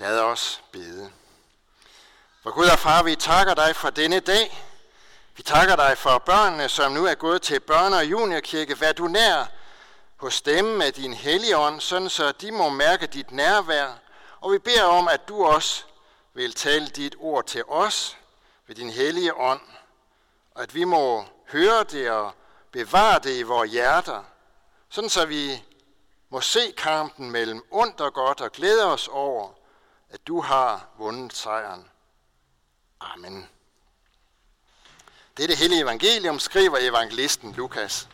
Lad os bede. For Gud og Far, vi takker dig for denne dag. Vi takker dig for børnene, som nu er gået til børne- og juniorkirke. Vær du nær hos dem med din hellige ånd, sådan så de må mærke dit nærvær. Og vi beder om, at du også vil tale dit ord til os ved din hellige ånd. Og at vi må høre det og bevare det i vores hjerter, sådan så vi må se kampen mellem ondt og godt og glæde os over, at du har vundet sejren. Amen. Det er det hellige evangelium, skriver evangelisten Lukas.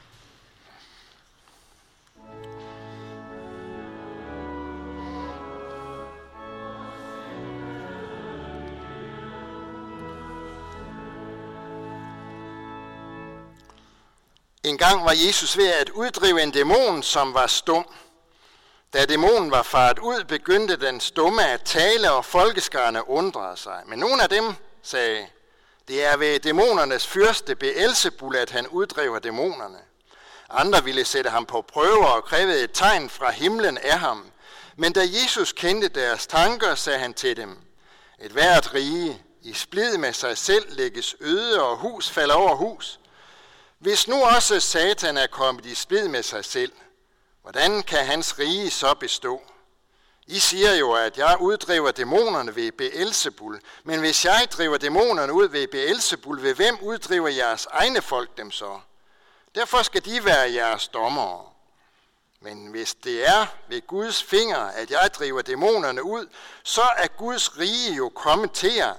En gang var Jesus ved at uddrive en dæmon, som var stum. Da dæmonen var faret ud, begyndte den stumme at tale, og folkeskarne undrede sig. Men nogle af dem sagde, det er ved dæmonernes fyrste Beelzebul, at han uddriver dæmonerne. Andre ville sætte ham på prøver og krævede et tegn fra himlen af ham. Men da Jesus kendte deres tanker, sagde han til dem, et hvert rige i splid med sig selv lægges øde, og hus falder over hus. Hvis nu også Satan er kommet i splid med sig selv, hvordan kan hans rige så bestå? I siger jo, at jeg uddriver dæmonerne ved Beelzebul, men hvis jeg driver dæmonerne ud ved Beelzebul, ved hvem uddriver jeres egne folk dem så? Derfor skal de være jeres dommere. Men hvis det er ved Guds finger, at jeg driver dæmonerne ud, så er Guds rige jo kommet til jer.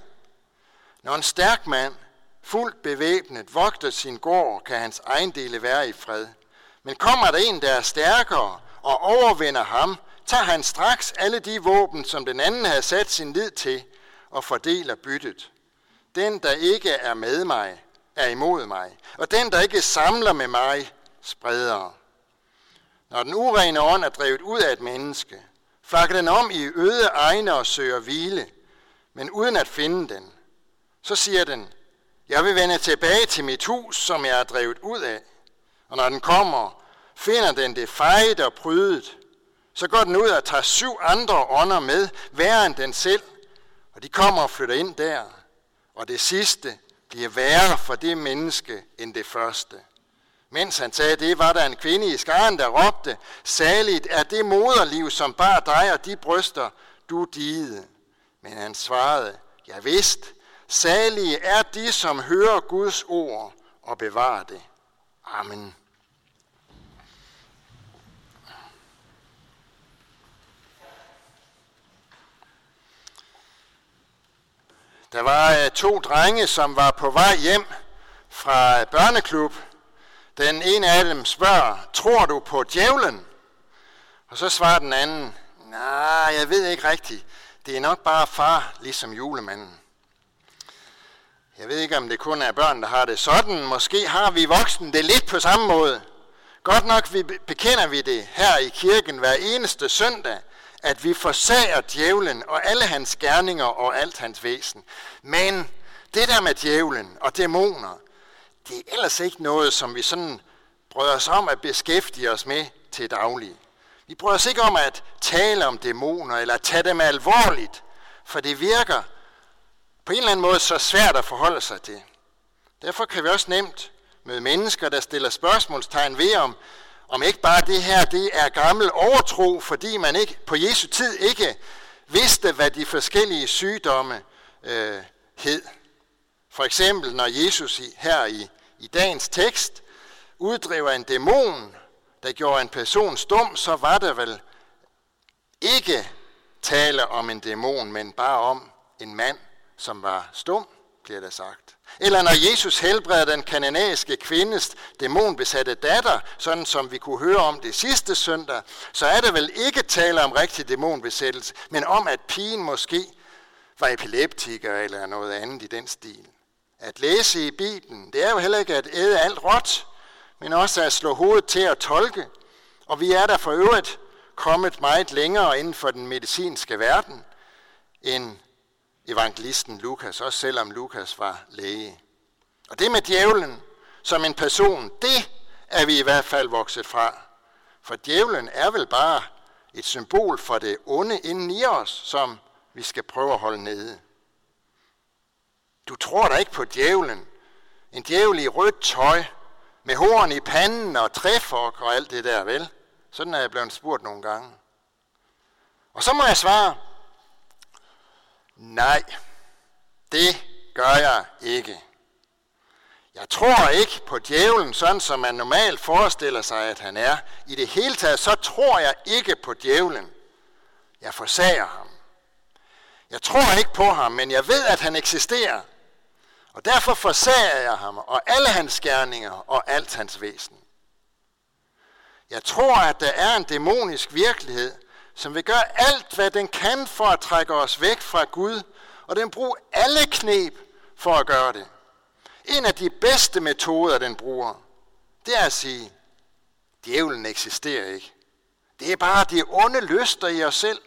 Når en stærk mand, fuldt bevæbnet, vogter sin gård, kan hans ejendele være i fred. Men kommer der en, der er stærkere og overvinder ham, tager han straks alle de våben, som den anden havde sat sin lid til, og fordeler byttet. Den, der ikke er med mig, er imod mig, og den, der ikke samler med mig, spreder. Når den urene ånd er drevet ud af et menneske, flakker den om i øde egne og søger hvile, men uden at finde den. Så siger den, jeg vil vende tilbage til mit hus, som jeg er drevet ud af. Og når den kommer, finder den det fejt og prydet. Så går den ud og tager syv andre ånder med, værre end den selv. Og de kommer og flytter ind der. Og det sidste bliver værre for det menneske end det første. Mens han sagde det, var der en kvinde i skaren, der råbte, Saligt er det moderliv, som bare dig og de bryster, du digede. Men han svarede, jeg vidste, salige er de, som hører Guds ord og bevarer det. Amen. Der var øh, to drenge, som var på vej hjem fra børneklub. Den ene af dem spørger, tror du på djævlen? Og så svarer den anden, nej, jeg ved ikke rigtigt. Det er nok bare far, ligesom julemanden. Jeg ved ikke, om det kun er børn, der har det sådan. Måske har vi voksne det lidt på samme måde. Godt nok vi bekender vi det her i kirken hver eneste søndag, at vi forsager djævlen og alle hans gerninger og alt hans væsen. Men det der med djævlen og dæmoner, det er ellers ikke noget, som vi sådan bryder os om at beskæftige os med til daglig. Vi bryder os ikke om at tale om dæmoner eller tage dem alvorligt, for det virker på en eller anden måde så svært at forholde sig til. Derfor kan vi også nemt møde mennesker, der stiller spørgsmålstegn ved, om, om ikke bare det her det er gammel overtro, fordi man ikke på Jesu tid ikke vidste, hvad de forskellige sygdomme øh, hed. For eksempel, når Jesus i, her i, i dagens tekst uddriver en dæmon, der gjorde en person stum, så var der vel ikke tale om en dæmon, men bare om en mand, som var stum, bliver der sagt. Eller når Jesus helbreder den kananæiske kvindes dæmonbesatte datter, sådan som vi kunne høre om det sidste søndag, så er der vel ikke tale om rigtig dæmonbesættelse, men om at pigen måske var epileptiker eller noget andet i den stil. At læse i Bibelen, det er jo heller ikke at æde alt råt, men også at slå hovedet til at tolke. Og vi er der for øvrigt kommet meget længere inden for den medicinske verden, end evangelisten Lukas, også selvom Lukas var læge. Og det med djævlen som en person, det er vi i hvert fald vokset fra. For djævlen er vel bare et symbol for det onde inden i os, som vi skal prøve at holde nede. Du tror da ikke på djævlen. En djævel i rødt tøj, med horn i panden og træfok og alt det der, vel? Sådan er jeg blevet spurgt nogle gange. Og så må jeg svare, nej, det gør jeg ikke. Jeg tror ikke på djævlen, sådan som man normalt forestiller sig, at han er. I det hele taget, så tror jeg ikke på djævlen. Jeg forsager ham. Jeg tror ikke på ham, men jeg ved, at han eksisterer. Og derfor forsager jeg ham og alle hans gerninger og alt hans væsen. Jeg tror, at der er en dæmonisk virkelighed, som vil gøre alt, hvad den kan for at trække os væk fra Gud, og den bruger alle knep for at gøre det. En af de bedste metoder, den bruger, det er at sige, djævlen eksisterer ikke. Det er bare de onde lyster i os selv,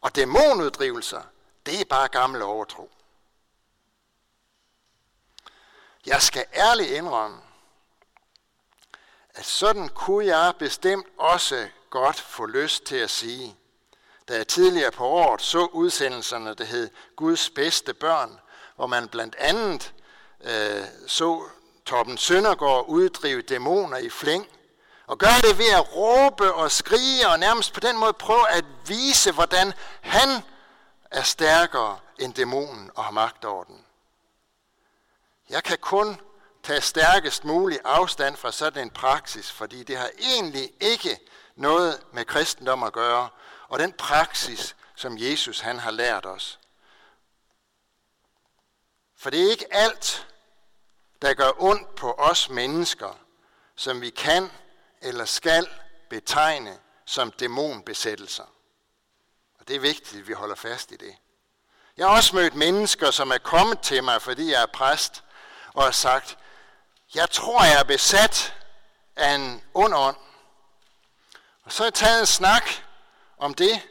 og dæmonuddrivelser, det er bare gammel overtro. Jeg skal ærligt indrømme, at sådan kunne jeg bestemt også godt få lyst til at sige, da jeg tidligere på året så udsendelserne, der hed Guds bedste børn, hvor man blandt andet øh, så Torben Søndergaard uddrive dæmoner i flæng, og gør det ved at råbe og skrige og nærmest på den måde prøve at vise, hvordan han er stærkere end dæmonen og har magt over den. Jeg kan kun tage stærkest mulig afstand fra sådan en praksis, fordi det har egentlig ikke noget med kristendom at gøre, og den praksis, som Jesus han har lært os. For det er ikke alt, der gør ondt på os mennesker, som vi kan eller skal betegne som dæmonbesættelser. Og det er vigtigt, at vi holder fast i det. Jeg har også mødt mennesker, som er kommet til mig, fordi jeg er præst, og har sagt, jeg tror, jeg er besat af en ond ånd. Og så har jeg taget en snak om det,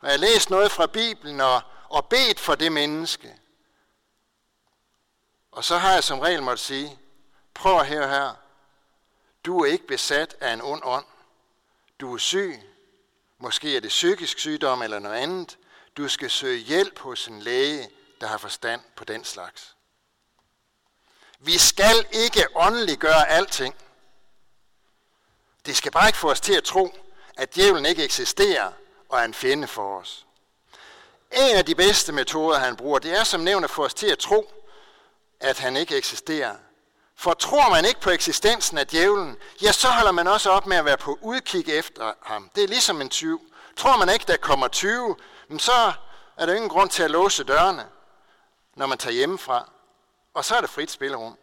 og jeg har læst noget fra Bibelen og, og bedt for det menneske. Og så har jeg som regel måtte sige, prøv her her, du er ikke besat af en ond ånd. Du er syg. Måske er det psykisk sygdom eller noget andet. Du skal søge hjælp hos en læge, der har forstand på den slags. Vi skal ikke åndeliggøre alting. Det skal bare ikke få os til at tro, at djævlen ikke eksisterer og er en fjende for os. En af de bedste metoder, han bruger, det er som nævnt at få os til at tro, at han ikke eksisterer. For tror man ikke på eksistensen af djævlen, ja, så holder man også op med at være på udkig efter ham. Det er ligesom en tyv. Tror man ikke, der kommer 20, så er der ingen grund til at låse dørene, når man tager hjemmefra. Og så er det frit spillerum.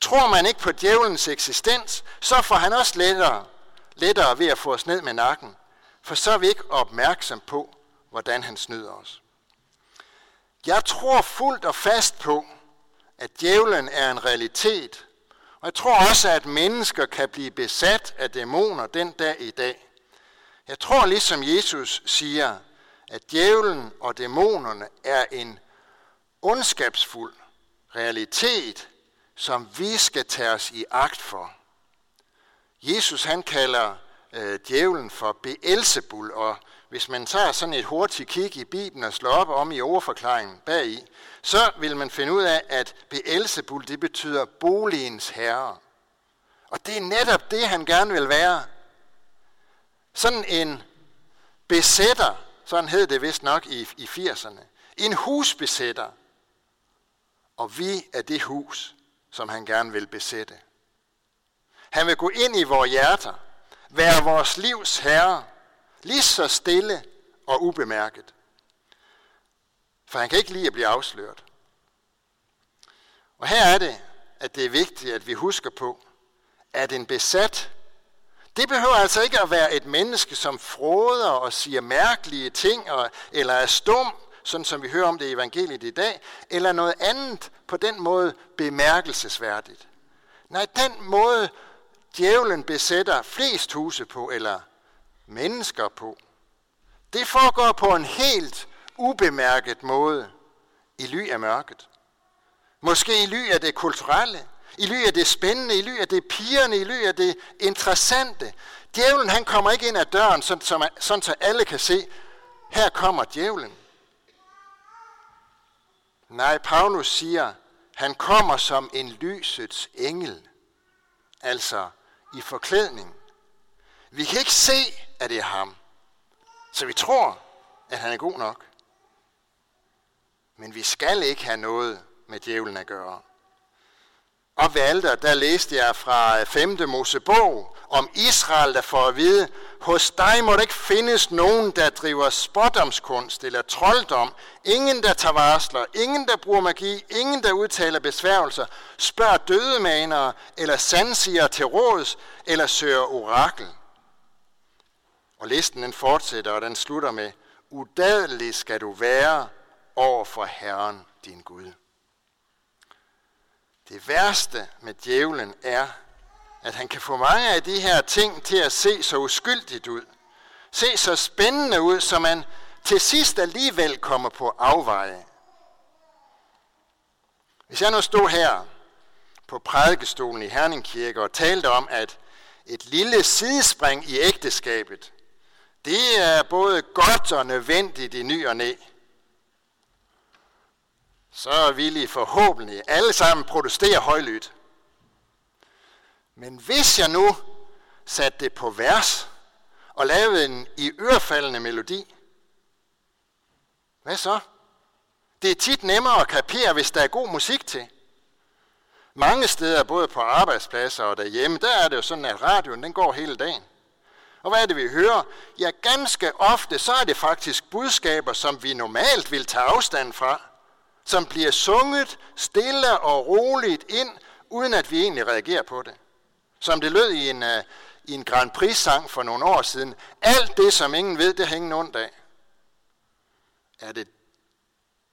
Tror man ikke på djævelens eksistens, så får han også lettere, lettere ved at få os ned med nakken. For så er vi ikke opmærksom på, hvordan han snyder os. Jeg tror fuldt og fast på, at djævlen er en realitet. Og jeg tror også, at mennesker kan blive besat af dæmoner den dag i dag. Jeg tror ligesom Jesus siger, at djævlen og dæmonerne er en ondskabsfuld realitet, som vi skal tage os i agt for. Jesus han kalder øh, djævlen for Beelzebul, og hvis man tager sådan et hurtigt kig i Bibelen og slår op om i overforklaringen bagi, så vil man finde ud af, at Beelzebul det betyder boligens herre. Og det er netop det, han gerne vil være. Sådan en besætter, sådan hed det vist nok i, i 80'erne. En husbesætter. Og vi er det hus, som han gerne vil besætte. Han vil gå ind i vores hjerter, være vores livs herre, lige så stille og ubemærket. For han kan ikke lide at blive afsløret. Og her er det, at det er vigtigt, at vi husker på, at en besat, det behøver altså ikke at være et menneske, som froder og siger mærkelige ting, og, eller er stum, sådan som vi hører om det i evangeliet i dag, eller noget andet på den måde bemærkelsesværdigt. Nej, den måde djævlen besætter flest huse på, eller mennesker på, det foregår på en helt ubemærket måde. I ly af mørket. Måske i ly af det kulturelle, i ly af det spændende, i ly af det pigerne, i ly af det interessante. Djævlen han kommer ikke ind ad døren, sådan, sådan så alle kan se, her kommer djævlen. Nej, Paulus siger, han kommer som en lysets engel, altså i forklædning. Vi kan ikke se, at det er ham, så vi tror, at han er god nok. Men vi skal ikke have noget med djævlen at gøre. Og ved alder, der læste jeg fra øh, 5. Mosebog om Israel, der får at vide, hos dig må der ikke findes nogen, der driver spådomskunst eller trolddom. Ingen, der tager varsler, ingen, der bruger magi, ingen, der udtaler besværgelser, spørger dødemanere eller sandsiger til råds eller søger orakel. Og listen den fortsætter, og den slutter med, udadelig skal du være over for Herren din Gud. Det værste med djævlen er, at han kan få mange af de her ting til at se så uskyldigt ud. Se så spændende ud, så man til sidst alligevel kommer på afveje. Hvis jeg nu stod her på prædikestolen i Herning Kirke og talte om, at et lille sidespring i ægteskabet, det er både godt og nødvendigt i ny og næ, så vil I forhåbentlig alle sammen protestere højlydt. Men hvis jeg nu satte det på vers og lavede en i ørefaldende melodi, hvad så? Det er tit nemmere at kapere, hvis der er god musik til. Mange steder, både på arbejdspladser og derhjemme, der er det jo sådan, at radioen den går hele dagen. Og hvad er det, vi hører? Ja, ganske ofte, så er det faktisk budskaber, som vi normalt vil tage afstand fra som bliver sunget stille og roligt ind, uden at vi egentlig reagerer på det. Som det lød i en, uh, i en Grand Prix-sang for nogle år siden. Alt det, som ingen ved, det hænger ondt af. Er det,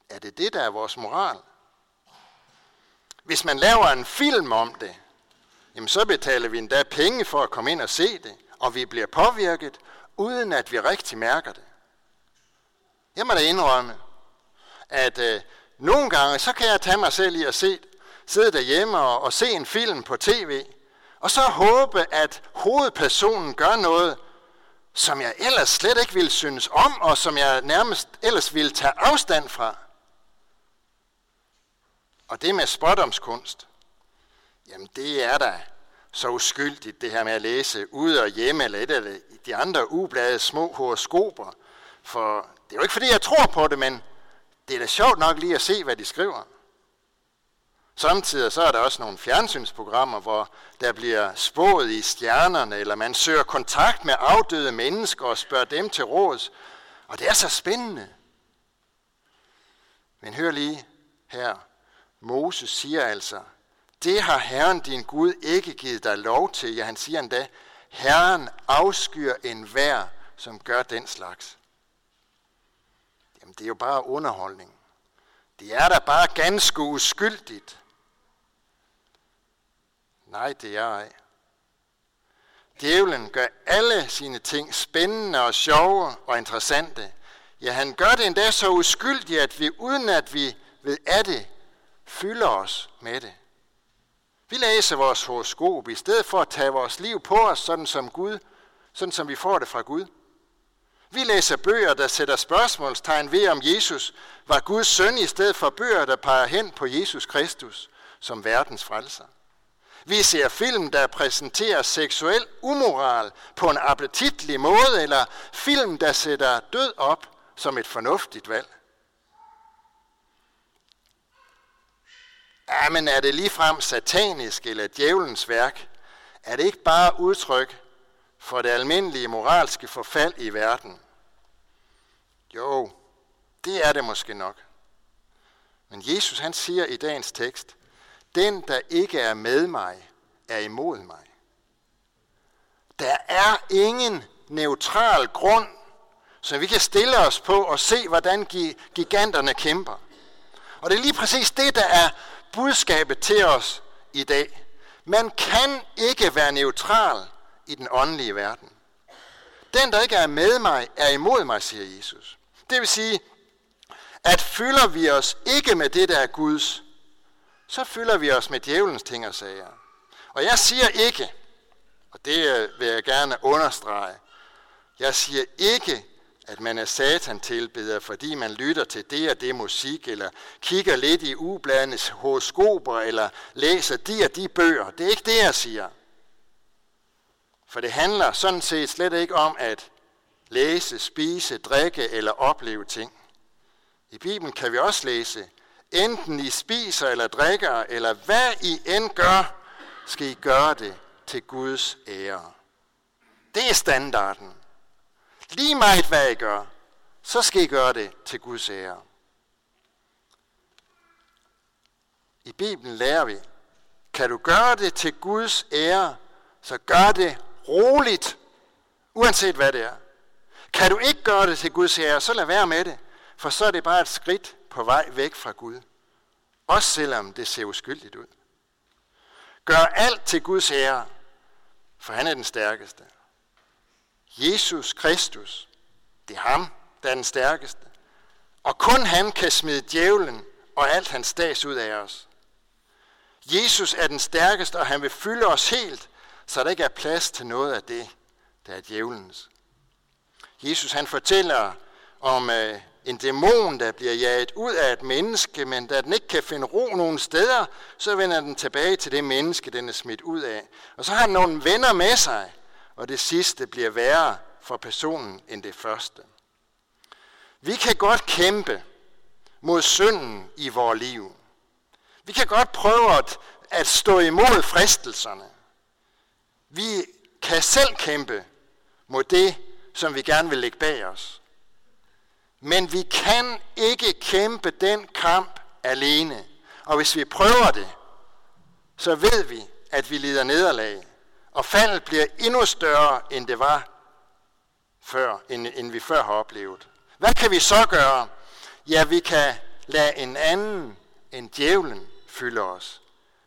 er det det, der er vores moral? Hvis man laver en film om det, jamen så betaler vi endda penge for at komme ind og se det, og vi bliver påvirket, uden at vi rigtig mærker det. Jeg må da indrømme, at øh, nogle gange, så kan jeg tage mig selv i at se, sidde derhjemme og, og se en film på tv, og så håbe, at hovedpersonen gør noget, som jeg ellers slet ikke ville synes om, og som jeg nærmest ellers ville tage afstand fra. Og det med spådomskunst, jamen det er da så uskyldigt, det her med at læse ude og hjemme, eller et af de andre ublade små horoskoper. For det er jo ikke fordi, jeg tror på det, men det er da sjovt nok lige at se, hvad de skriver. Samtidig så er der også nogle fjernsynsprogrammer, hvor der bliver spået i stjernerne, eller man søger kontakt med afdøde mennesker og spørger dem til råds. Og det er så spændende. Men hør lige her. Moses siger altså, det har Herren din Gud ikke givet dig lov til. Ja, han siger endda, Herren afskyr enhver, som gør den slags. Jamen, det er jo bare underholdning. Det er da bare ganske uskyldigt. Nej, det er ej. Djævlen gør alle sine ting spændende og sjove og interessante. Ja, han gør det endda så uskyldigt, at vi uden at vi ved af det, fylder os med det. Vi læser vores horoskop i stedet for at tage vores liv på os, sådan som Gud, sådan som vi får det fra Gud. Vi læser bøger, der sætter spørgsmålstegn ved, om Jesus var Guds søn, i stedet for bøger, der peger hen på Jesus Kristus som verdens frelser. Vi ser film, der præsenterer seksuel umoral på en appetitlig måde, eller film, der sætter død op som et fornuftigt valg. Ja, men er det ligefrem satanisk eller djævelens værk? Er det ikke bare udtryk for det almindelige moralske forfald i verden? Jo, det er det måske nok. Men Jesus han siger i dagens tekst, den der ikke er med mig, er imod mig. Der er ingen neutral grund, så vi kan stille os på og se, hvordan giganterne kæmper. Og det er lige præcis det, der er budskabet til os i dag. Man kan ikke være neutral i den åndelige verden. Den, der ikke er med mig, er imod mig, siger Jesus. Det vil sige, at fylder vi os ikke med det, der er Guds, så fylder vi os med djævelens ting og sager. Og jeg siger ikke, og det øh, vil jeg gerne understrege, jeg siger ikke, at man er satan-tilbeder, fordi man lytter til det og det musik, eller kigger lidt i ubladenes horoskoper, eller læser de og de bøger. Det er ikke det, jeg siger. For det handler sådan set slet ikke om at læse, spise, drikke eller opleve ting. I Bibelen kan vi også læse, enten I spiser eller drikker, eller hvad I end gør, skal I gøre det til Guds ære. Det er standarden. Lige meget hvad I gør, så skal I gøre det til Guds ære. I Bibelen lærer vi, kan du gøre det til Guds ære, så gør det roligt, uanset hvad det er. Kan du ikke gøre det til Guds ære, så lad være med det, for så er det bare et skridt på vej væk fra Gud. Også selvom det ser uskyldigt ud. Gør alt til Guds ære, for han er den stærkeste. Jesus Kristus, det er ham, der er den stærkeste. Og kun han kan smide djævlen og alt hans stas ud af os. Jesus er den stærkeste, og han vil fylde os helt, så der ikke er plads til noget af det, der er djævelens. Jesus han fortæller om øh, en dæmon, der bliver jaget ud af et menneske, men da den ikke kan finde ro nogen steder, så vender den tilbage til det menneske, den er smidt ud af. Og så har den nogle venner med sig, og det sidste bliver værre for personen end det første. Vi kan godt kæmpe mod synden i vores liv. Vi kan godt prøve at, at stå imod fristelserne. Vi kan selv kæmpe mod det, som vi gerne vil lægge bag os. Men vi kan ikke kæmpe den kamp alene. Og hvis vi prøver det, så ved vi, at vi lider nederlag. Og faldet bliver endnu større, end det var før, end, end vi før har oplevet. Hvad kan vi så gøre? Ja, vi kan lade en anden end djævlen fylde os.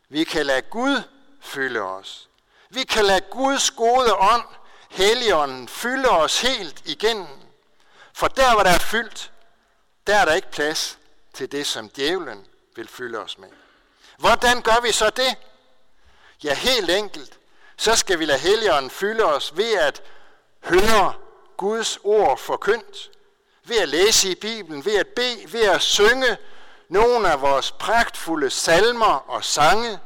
Vi kan lade Gud fylde os. Vi kan lade Guds gode ånd, Helligånden, fylde os helt igen. For der, hvor der er fyldt, der er der ikke plads til det, som djævlen vil fylde os med. Hvordan gør vi så det? Ja, helt enkelt. Så skal vi lade Helligånden fylde os ved at høre Guds ord forkyndt, ved at læse i Bibelen, ved at bede, ved at synge nogle af vores pragtfulde salmer og sange,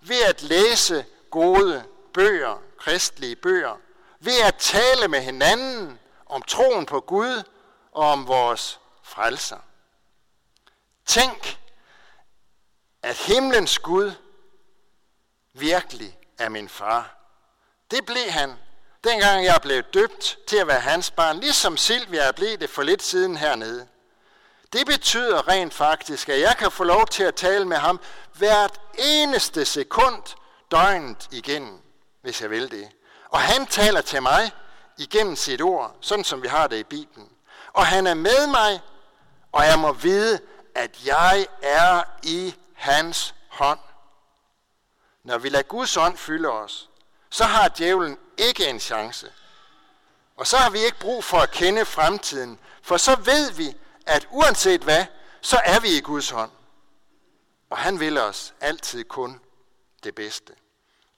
ved at læse gode bøger, kristlige bøger, ved at tale med hinanden om troen på Gud og om vores frelser. Tænk, at himlens Gud virkelig er min far. Det blev han, dengang jeg blev døbt til at være hans barn, ligesom Silvia blev det for lidt siden hernede. Det betyder rent faktisk, at jeg kan få lov til at tale med ham hvert eneste sekund døgnet igen, hvis jeg vil det. Og han taler til mig igennem sit ord, sådan som vi har det i Bibelen. Og han er med mig, og jeg må vide, at jeg er i hans hånd. Når vi lader Guds ånd fylde os, så har djævlen ikke en chance. Og så har vi ikke brug for at kende fremtiden, for så ved vi, at uanset hvad, så er vi i Guds hånd. Og han vil os altid kun det bedste.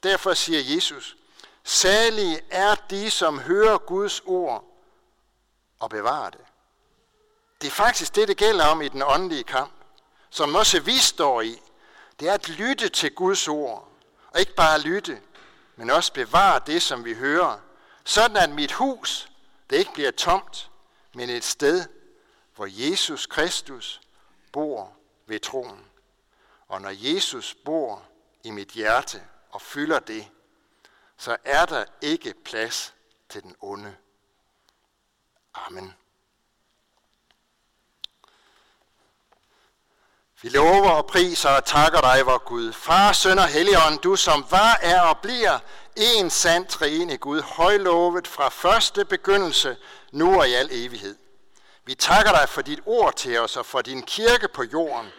Derfor siger Jesus, salige er de, som hører Guds ord og bevarer det. Det er faktisk det, det gælder om i den åndelige kamp, som også vi står i. Det er at lytte til Guds ord, og ikke bare lytte, men også bevare det, som vi hører, sådan at mit hus, det ikke bliver tomt, men et sted, hvor Jesus Kristus bor ved troen. Og når Jesus bor i mit hjerte og fylder det, så er der ikke plads til den onde. Amen. Vi lover og priser og takker dig, vor Gud. Far, søn og helligånd, du som var, er og bliver en sand treenig Gud, højlovet fra første begyndelse, nu og i al evighed. Vi takker dig for dit ord til os og for din kirke på jorden,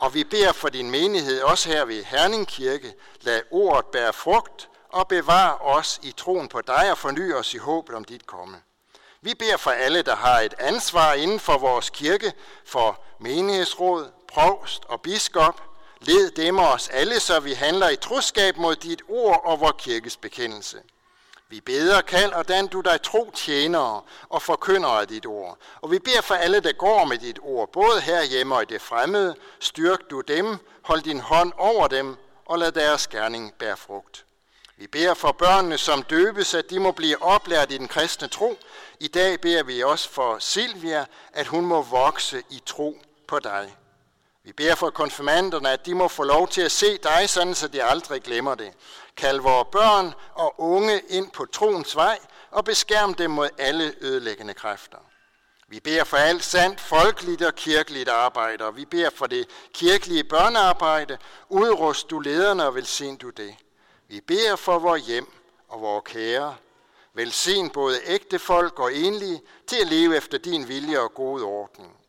og vi beder for din menighed, også her ved Herning Kirke. Lad ordet bære frugt og bevar os i troen på dig og forny os i håbet om dit komme. Vi beder for alle, der har et ansvar inden for vores kirke, for menighedsråd, provst og biskop. Led dem os alle, så vi handler i troskab mod dit ord og vor kirkes bekendelse. Vi beder, kald og dan du dig tro tjenere og forkynder af dit ord. Og vi beder for alle, der går med dit ord, både herhjemme og i det fremmede. Styrk du dem, hold din hånd over dem, og lad deres gerning bære frugt. Vi beder for børnene, som døbes, at de må blive oplært i den kristne tro. I dag beder vi også for Silvia, at hun må vokse i tro på dig. Vi beder for konfirmanderne, at de må få lov til at se dig, sådan så de aldrig glemmer det. Kald vores børn og unge ind på troens vej og beskærm dem mod alle ødelæggende kræfter. Vi beder for alt sandt, folkeligt og kirkeligt arbejde, og vi beder for det kirkelige børnearbejde. Udrust du lederne og velsign du det. Vi beder for vores hjem og vores kære. Velsign både ægte folk og enlige til at leve efter din vilje og gode ordning.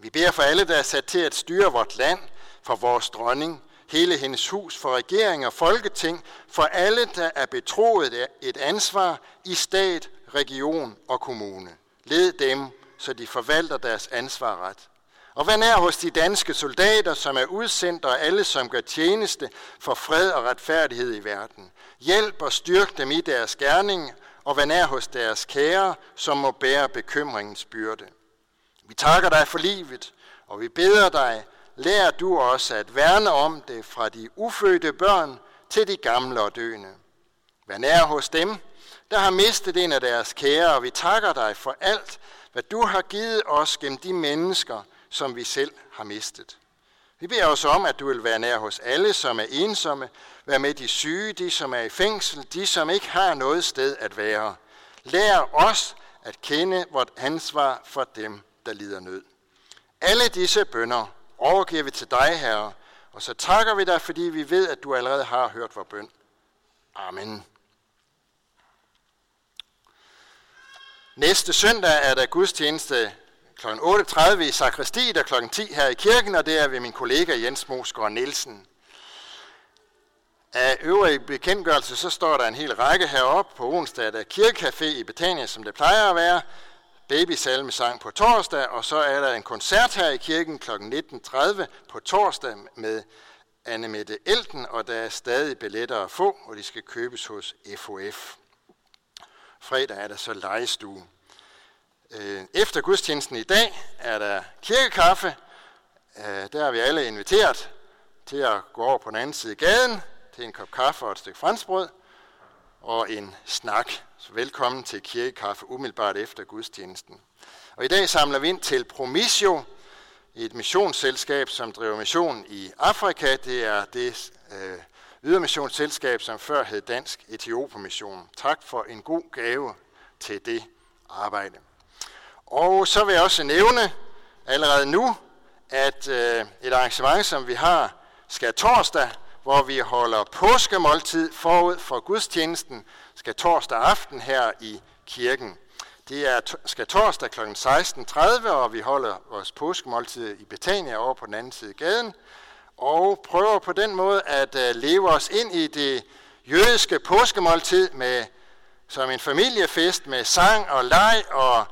Vi beder for alle, der er sat til at styre vort land, for vores dronning, hele hendes hus, for regering og folketing, for alle, der er betroet et ansvar i stat, region og kommune. Led dem, så de forvalter deres ansvar ret. Og hvad er hos de danske soldater, som er udsendt, og alle, som gør tjeneste for fred og retfærdighed i verden. Hjælp og styrk dem i deres gerning, og hvad er hos deres kære, som må bære bekymringens byrde. Vi takker dig for livet, og vi beder dig, lær du os at værne om det fra de ufødte børn til de gamle og døende. Vær nær hos dem, der har mistet en af deres kære, og vi takker dig for alt, hvad du har givet os gennem de mennesker, som vi selv har mistet. Vi beder også om, at du vil være nær hos alle, som er ensomme, være med de syge, de som er i fængsel, de som ikke har noget sted at være. Lær os at kende vort ansvar for dem, der lider nød. Alle disse bønder overgiver vi til dig, Herre, og så takker vi dig, fordi vi ved, at du allerede har hørt vores bøn. Amen. Næste søndag er der gudstjeneste kl. 8.30 i sakristiet og kl. 10 her i kirken, og det er ved min kollega Jens Mosgaard Nielsen. Af øvrige bekendtgørelse, så står der en hel række heroppe. På onsdag er kirkecafé i Betania, som det plejer at være babysalmesang på torsdag, og så er der en koncert her i kirken kl. 19.30 på torsdag med Anne Mette Elten, og der er stadig billetter at få, og de skal købes hos FOF. Fredag er der så legestue. Øh, efter gudstjenesten i dag er der kirkekaffe. Øh, der er vi alle inviteret til at gå over på den anden side af gaden til en kop kaffe og et stykke franskbrød og en snak. Så velkommen til kirkekaffe umiddelbart efter gudstjenesten. Og i dag samler vi ind til Promisio, et missionsselskab, som driver mission i Afrika. Det er det øh, ydermissionsselskab, som før hed Dansk Etiopermission. Tak for en god gave til det arbejde. Og så vil jeg også nævne allerede nu, at øh, et arrangement, som vi har, skal torsdag hvor vi holder påskemåltid forud for gudstjenesten, skal torsdag aften her i kirken. Det er, skal torsdag kl. 16.30, og vi holder vores påskemåltid i Betania over på den anden side af gaden, og prøver på den måde at øh, leve os ind i det jødiske påskemåltid med, som en familiefest med sang og leg og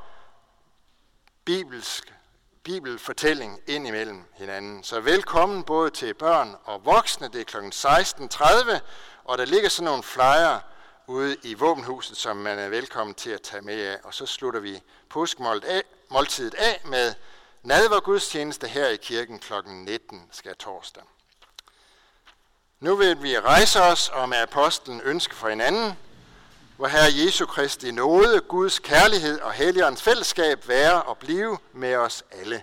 bibelsk bibelfortælling ind imellem hinanden. Så velkommen både til børn og voksne. Det er kl. 16.30, og der ligger sådan nogle flyer ude i våbenhuset, som man er velkommen til at tage med af. Og så slutter vi påskemåltidet af med nadvergudstjeneste her i kirken kl. 19 skal torsdag. Nu vil vi rejse os og med apostlen ønske for hinanden, hvor Herre Jesu Kristi nåde, Guds kærlighed og Helligåndens fællesskab være og blive med os alle.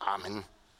Amen.